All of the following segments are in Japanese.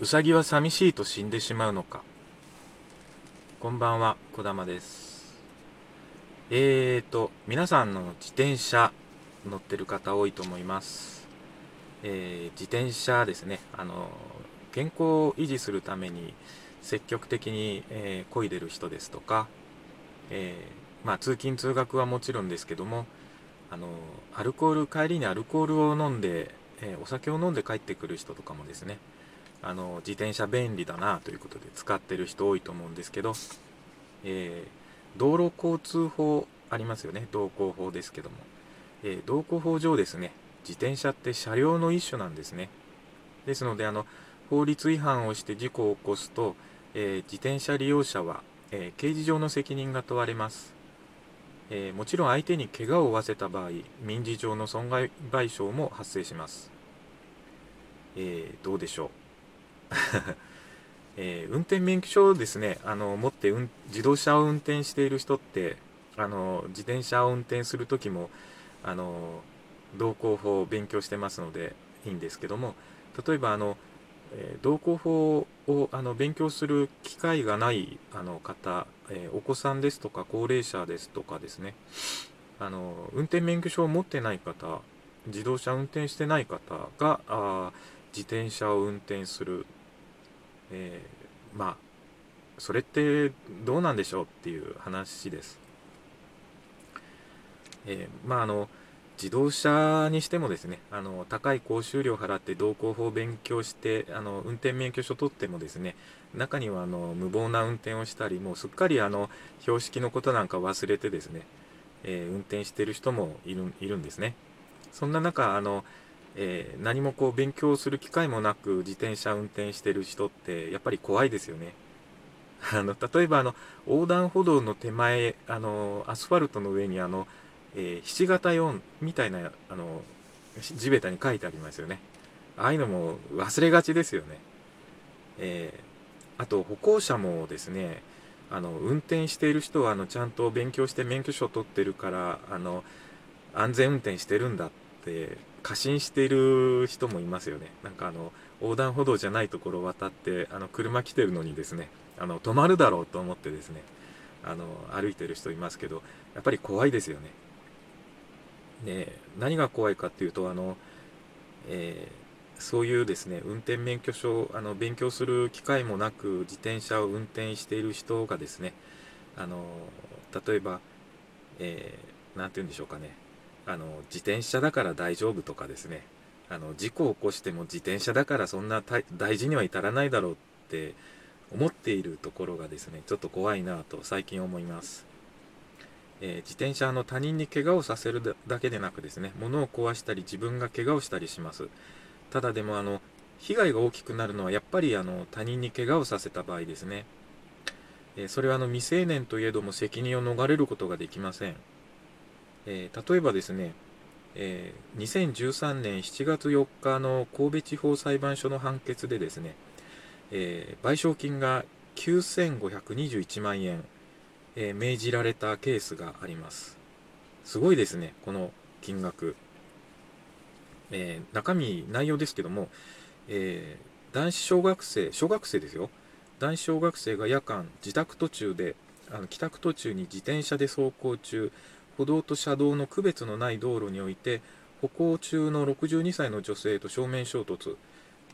うさぎは寂しいと死んでしまうのか。こんばんはこだまです。えーと皆さんの自転車乗ってる方多いと思います。えー、自転車ですね。あの健康を維持するために積極的に、えー、漕いでる人ですとか、えー、まあ、通勤通学はもちろんですけどもあのアルコール帰りにアルコールを飲んで、えお酒を飲んで帰ってくる人とかもですね。あの自転車便利だなということで使ってる人多いと思うんですけど、えー、道路交通法ありますよね。道交法ですけども、えー、道交法上ですね自転車って車両の一種なんですね。ですのであの法律違反をして事故を起こすと、えー、自転車利用者は、え刑事上の責任が問われます、えもちろん相手に怪我を負わせた場合民事上の損害賠償も発生します、えどうでしょう。えー、運転免許証をですね。あの持って、自動車を運転している人ってあの自転車を運転する時もあの道交法を勉強してますのでいいんですけども例えばあの、えー、道交法をあの勉強する機会がないあの方、えー、お子さんですとか高齢者ですとかですね。あの運転免許証を持ってない方自動車運転してない方があ自転車を運転するえー、まあそれってどうなんでしょうっていう話です。えー、まああの自動車にしてもですねあの高い講習料払って道交法を勉強してあの運転免許証取ってもですね中にはあの無謀な運転をしたりもうすっかりあの標識のことなんか忘れてですね、えー、運転してる人もいるいるんですね。そんな中あのえー、何もこう勉強する機会もなく自転車運転してる人ってやっぱり怖いですよね。あの例えばあの横断歩道の手前あのアスファルトの上にあの、えー、ひし形4みたいなあの地べたに書いてありますよね。ああいうのも忘れがちですよね。えー、あと歩行者もですねあの運転している人はあのちゃんと勉強して免許証取ってるからあの安全運転してるんだって過信してる人もいますよね。なんかあの、横断歩道じゃないところを渡って、あの、車来てるのにですね、あの、止まるだろうと思ってですね、あの、歩いてる人いますけど、やっぱり怖いですよね。で、何が怖いかっていうと、あの、えー、そういうですね、運転免許証、あの、勉強する機会もなく、自転車を運転している人がですね、あの、例えば、えー、て言うんでしょうかね、あの自転車だから大丈夫とかですね。あの事故を起こしても自転車だからそんな大事には至らないだろうって思っているところがですねちょっと怖いなと最近思います、えー、自転車の他人に怪我をさせるだけでなくですね物を壊したり自分が怪我をしたりします。ただでもあの被害が大きくなるのはやっぱりあの他人に怪我をさせた場合ですね、えー、それはあの未成年といえども責任を逃れることができません。えー、例えばですね、えー、2013年7月4日の神戸地方裁判所の判決でですね、えー、賠償金が9521万円、え命じられたケースがあります。すごいですね、この金額。え中身、内容ですけども、え男子小学生、小学生ですよ。男子小学生が夜間、自宅途中で、あの帰宅途中に自転車で走行中、歩道と車道の区別のない道路において歩行中の62歳の女性と正面衝突。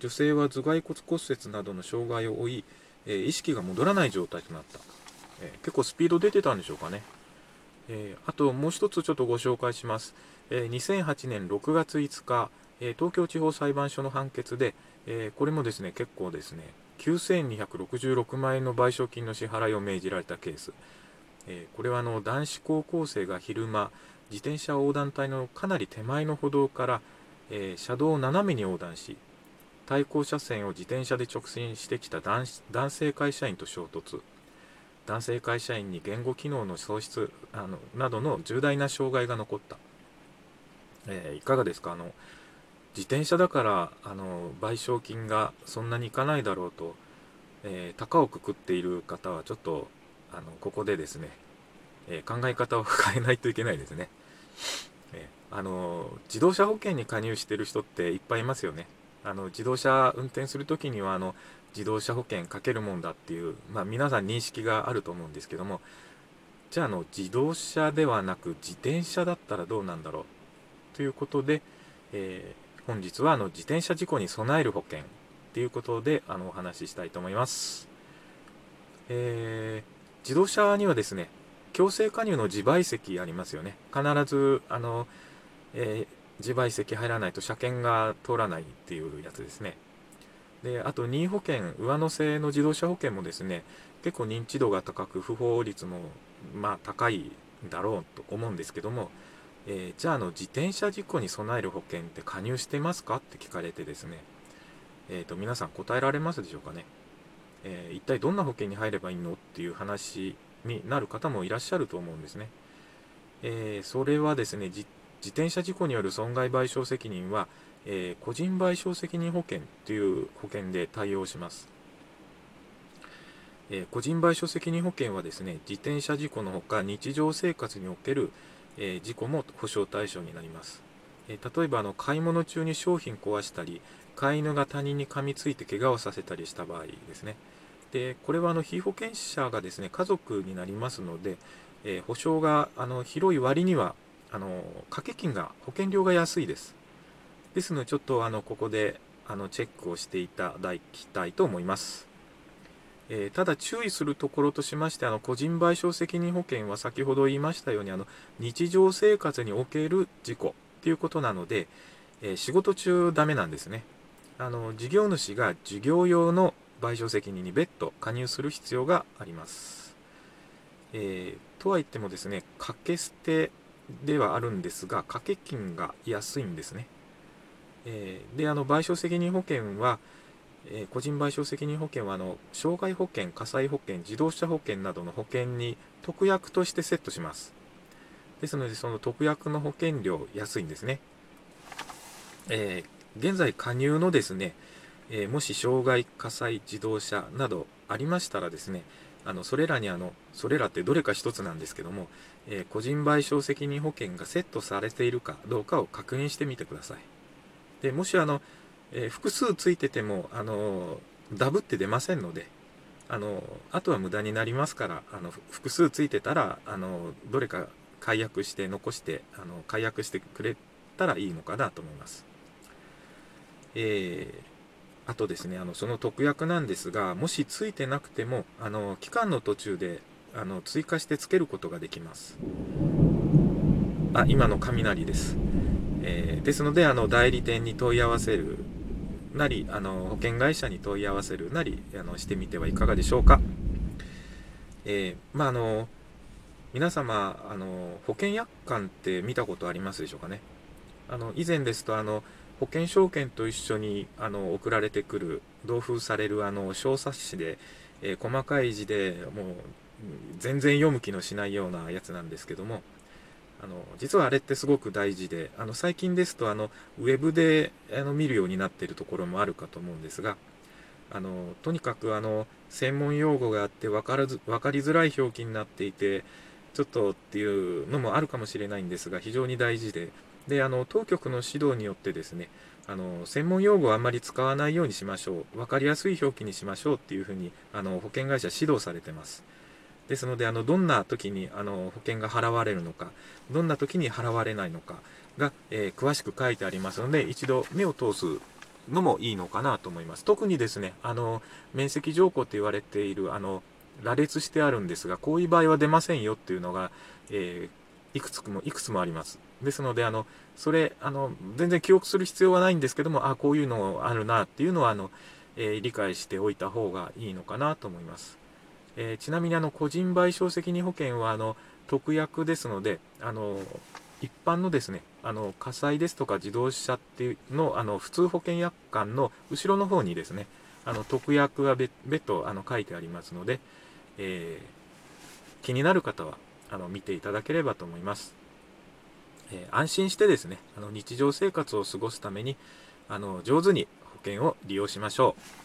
女性は頭蓋骨骨折などの障害を負い、えー、意識が戻らない状態となった、えー、結構スピード出てたんでしょうかね、えー、あともう一つちょっとご紹介します、え2008年6月5日、え東京地方裁判所の判決で、えこれもですね結構ですね9266万円の賠償金の支払いを命じられたケース。え、これはの男子高校生が昼間自転車横断帯のかなり手前の歩道から、え、車道を斜めに横断し対向車線を自転車で直進してきた男性会社員と衝突。男性会社員に言語機能の喪失あのなどの重大な障害が残った、えー、いかがですか？あの自転車だからあの賠償金がそんなにいかないだろうと、えー、高をくくっている方はちょっとあのここでですね、えー、考え方を変えないといけないですね、えー、あの自動車保険に加入してる人っていっぱいいますよね、あの自動車運転する時にはあの自動車保険かけるもんだっていう、まあ、皆さん認識があると思うんですけどもじゃあの自動車ではなく自転車だったらどうなんだろうということで、えー、本日はあの自転車事故に備える保険ということであのお話ししたいと思います、えー、自動車にはですね強制加入の自賠責ありますよね。必ずあの、えー、自賠責入らないと車検が通らないっていうやつですね。であと任意保険上乗せの自動車保険もですね結構認知度が高く不法率もまあ高いだろうと思うんですけども、えー、じゃああの自転車事故に備える保険って加入してますか？って聞かれてですね、えー、と皆さん答えられますでしょうかね、えー、一体どんな保険に入ればいいのっていう話になる方もいらっしゃると思うんですね、えそれはですね自転車事故による損害賠償責任はえー、個人賠償責任保険という保険で対応します。え、個人賠償責任保険はですね、自転車事故のほか日常生活における、え、事故も保証対象になります。え例えばあの買い物中に商品壊したり、飼い犬が他人に噛みついて怪我をさせたりした場合ですね。で、これはあの被保険者がですね、家族になりますので、え保証があの広い割にはあの掛け金が保険料が安いです。ですのでちょっとあのここであのチェックをしていただきたいと思います。えー、ただ注意するところとしましてあの個人賠償責任保険は先ほど言いましたようにあの日常生活における事故ということなので、えー、仕事中ダメなんですねあの事業主が事業用の賠償責任に別途加入する必要があります、えー、とは言ってもですね掛け捨てではあるんですが掛け金が安いんですねえー、であの賠償責任保険は、えー、個人賠償責任保険はあの障害保険、火災保険、自動車保険などの保険に特約としてセットします。ですので、その特約の保険料安いんですね。えー、現在加入のですね、えもし障害、火災、自動車などありましたらですね、あのそれらにあの、それらってどれか一つなんですけども、え個人賠償責任保険がセットされているかどうかを確認してみてください。でもしあの、えー、複数ついててもあのダブって出ませんのであのあとは無駄になりますからあの複数ついてたらあのどれか解約して残してあの解約してくれたらいいのかなと思います。えー、あとですねあのその特約なんですがもしついてなくてもあの期間の途中であの追加してつけることができます。あ今の雷です。えー、ですのであの代理店に問い合わせるなりあの保険会社に問い合わせるなりあのしてみてはいかがでしょうか。えー、まああの皆様あの保険約款って見たことありますでしょうかね。あの以前ですとあの保険証券と一緒にあの送られてくる同封されるあの小冊子で、えー、細かい字でもう全然読む気のしないようなやつなんですけどもあの実はあれってすごく大事であの最近ですとあのウェブであの見るようになっているところもあるかと思うんですがあのとにかくあの専門用語があって分からず分かりづらい表記になっていてちょっとっていうのもあるかもしれないんですが非常に大事でであの当局の指導によってですねあの専門用語をあんまり使わないようにしましょう。分かりやすい表記にしましょうっていうふうにあの保険会社指導されてます。ですのであのどんな時にあの保険が払われるのかどんな時に払われないのかが、えー、詳しく書いてありますので一度目を通すのもいいのかなと思います。特にですねあの面積条項と言われているあの羅列してあるんですがこういう場合は出ませんよっていうのが、えー、いくつもいくつもあります。ですのであのそれあの全然記憶する必要はないんですけどもあこういうのあるなっていうのはあの、えー、理解しておいた方がいいのかなと思います。えー、ちなみにあの個人賠償責任保険はあの特約ですのであの一般のですねあの火災ですとか自動車っていうのあの普通保険約款の後ろの方にですねあの特約が別途あの書いてありますので、えー、気になる方はあの見ていただければと思います、えー、安心してですねあの日常生活を過ごすためにあの上手に保険を利用しましょう。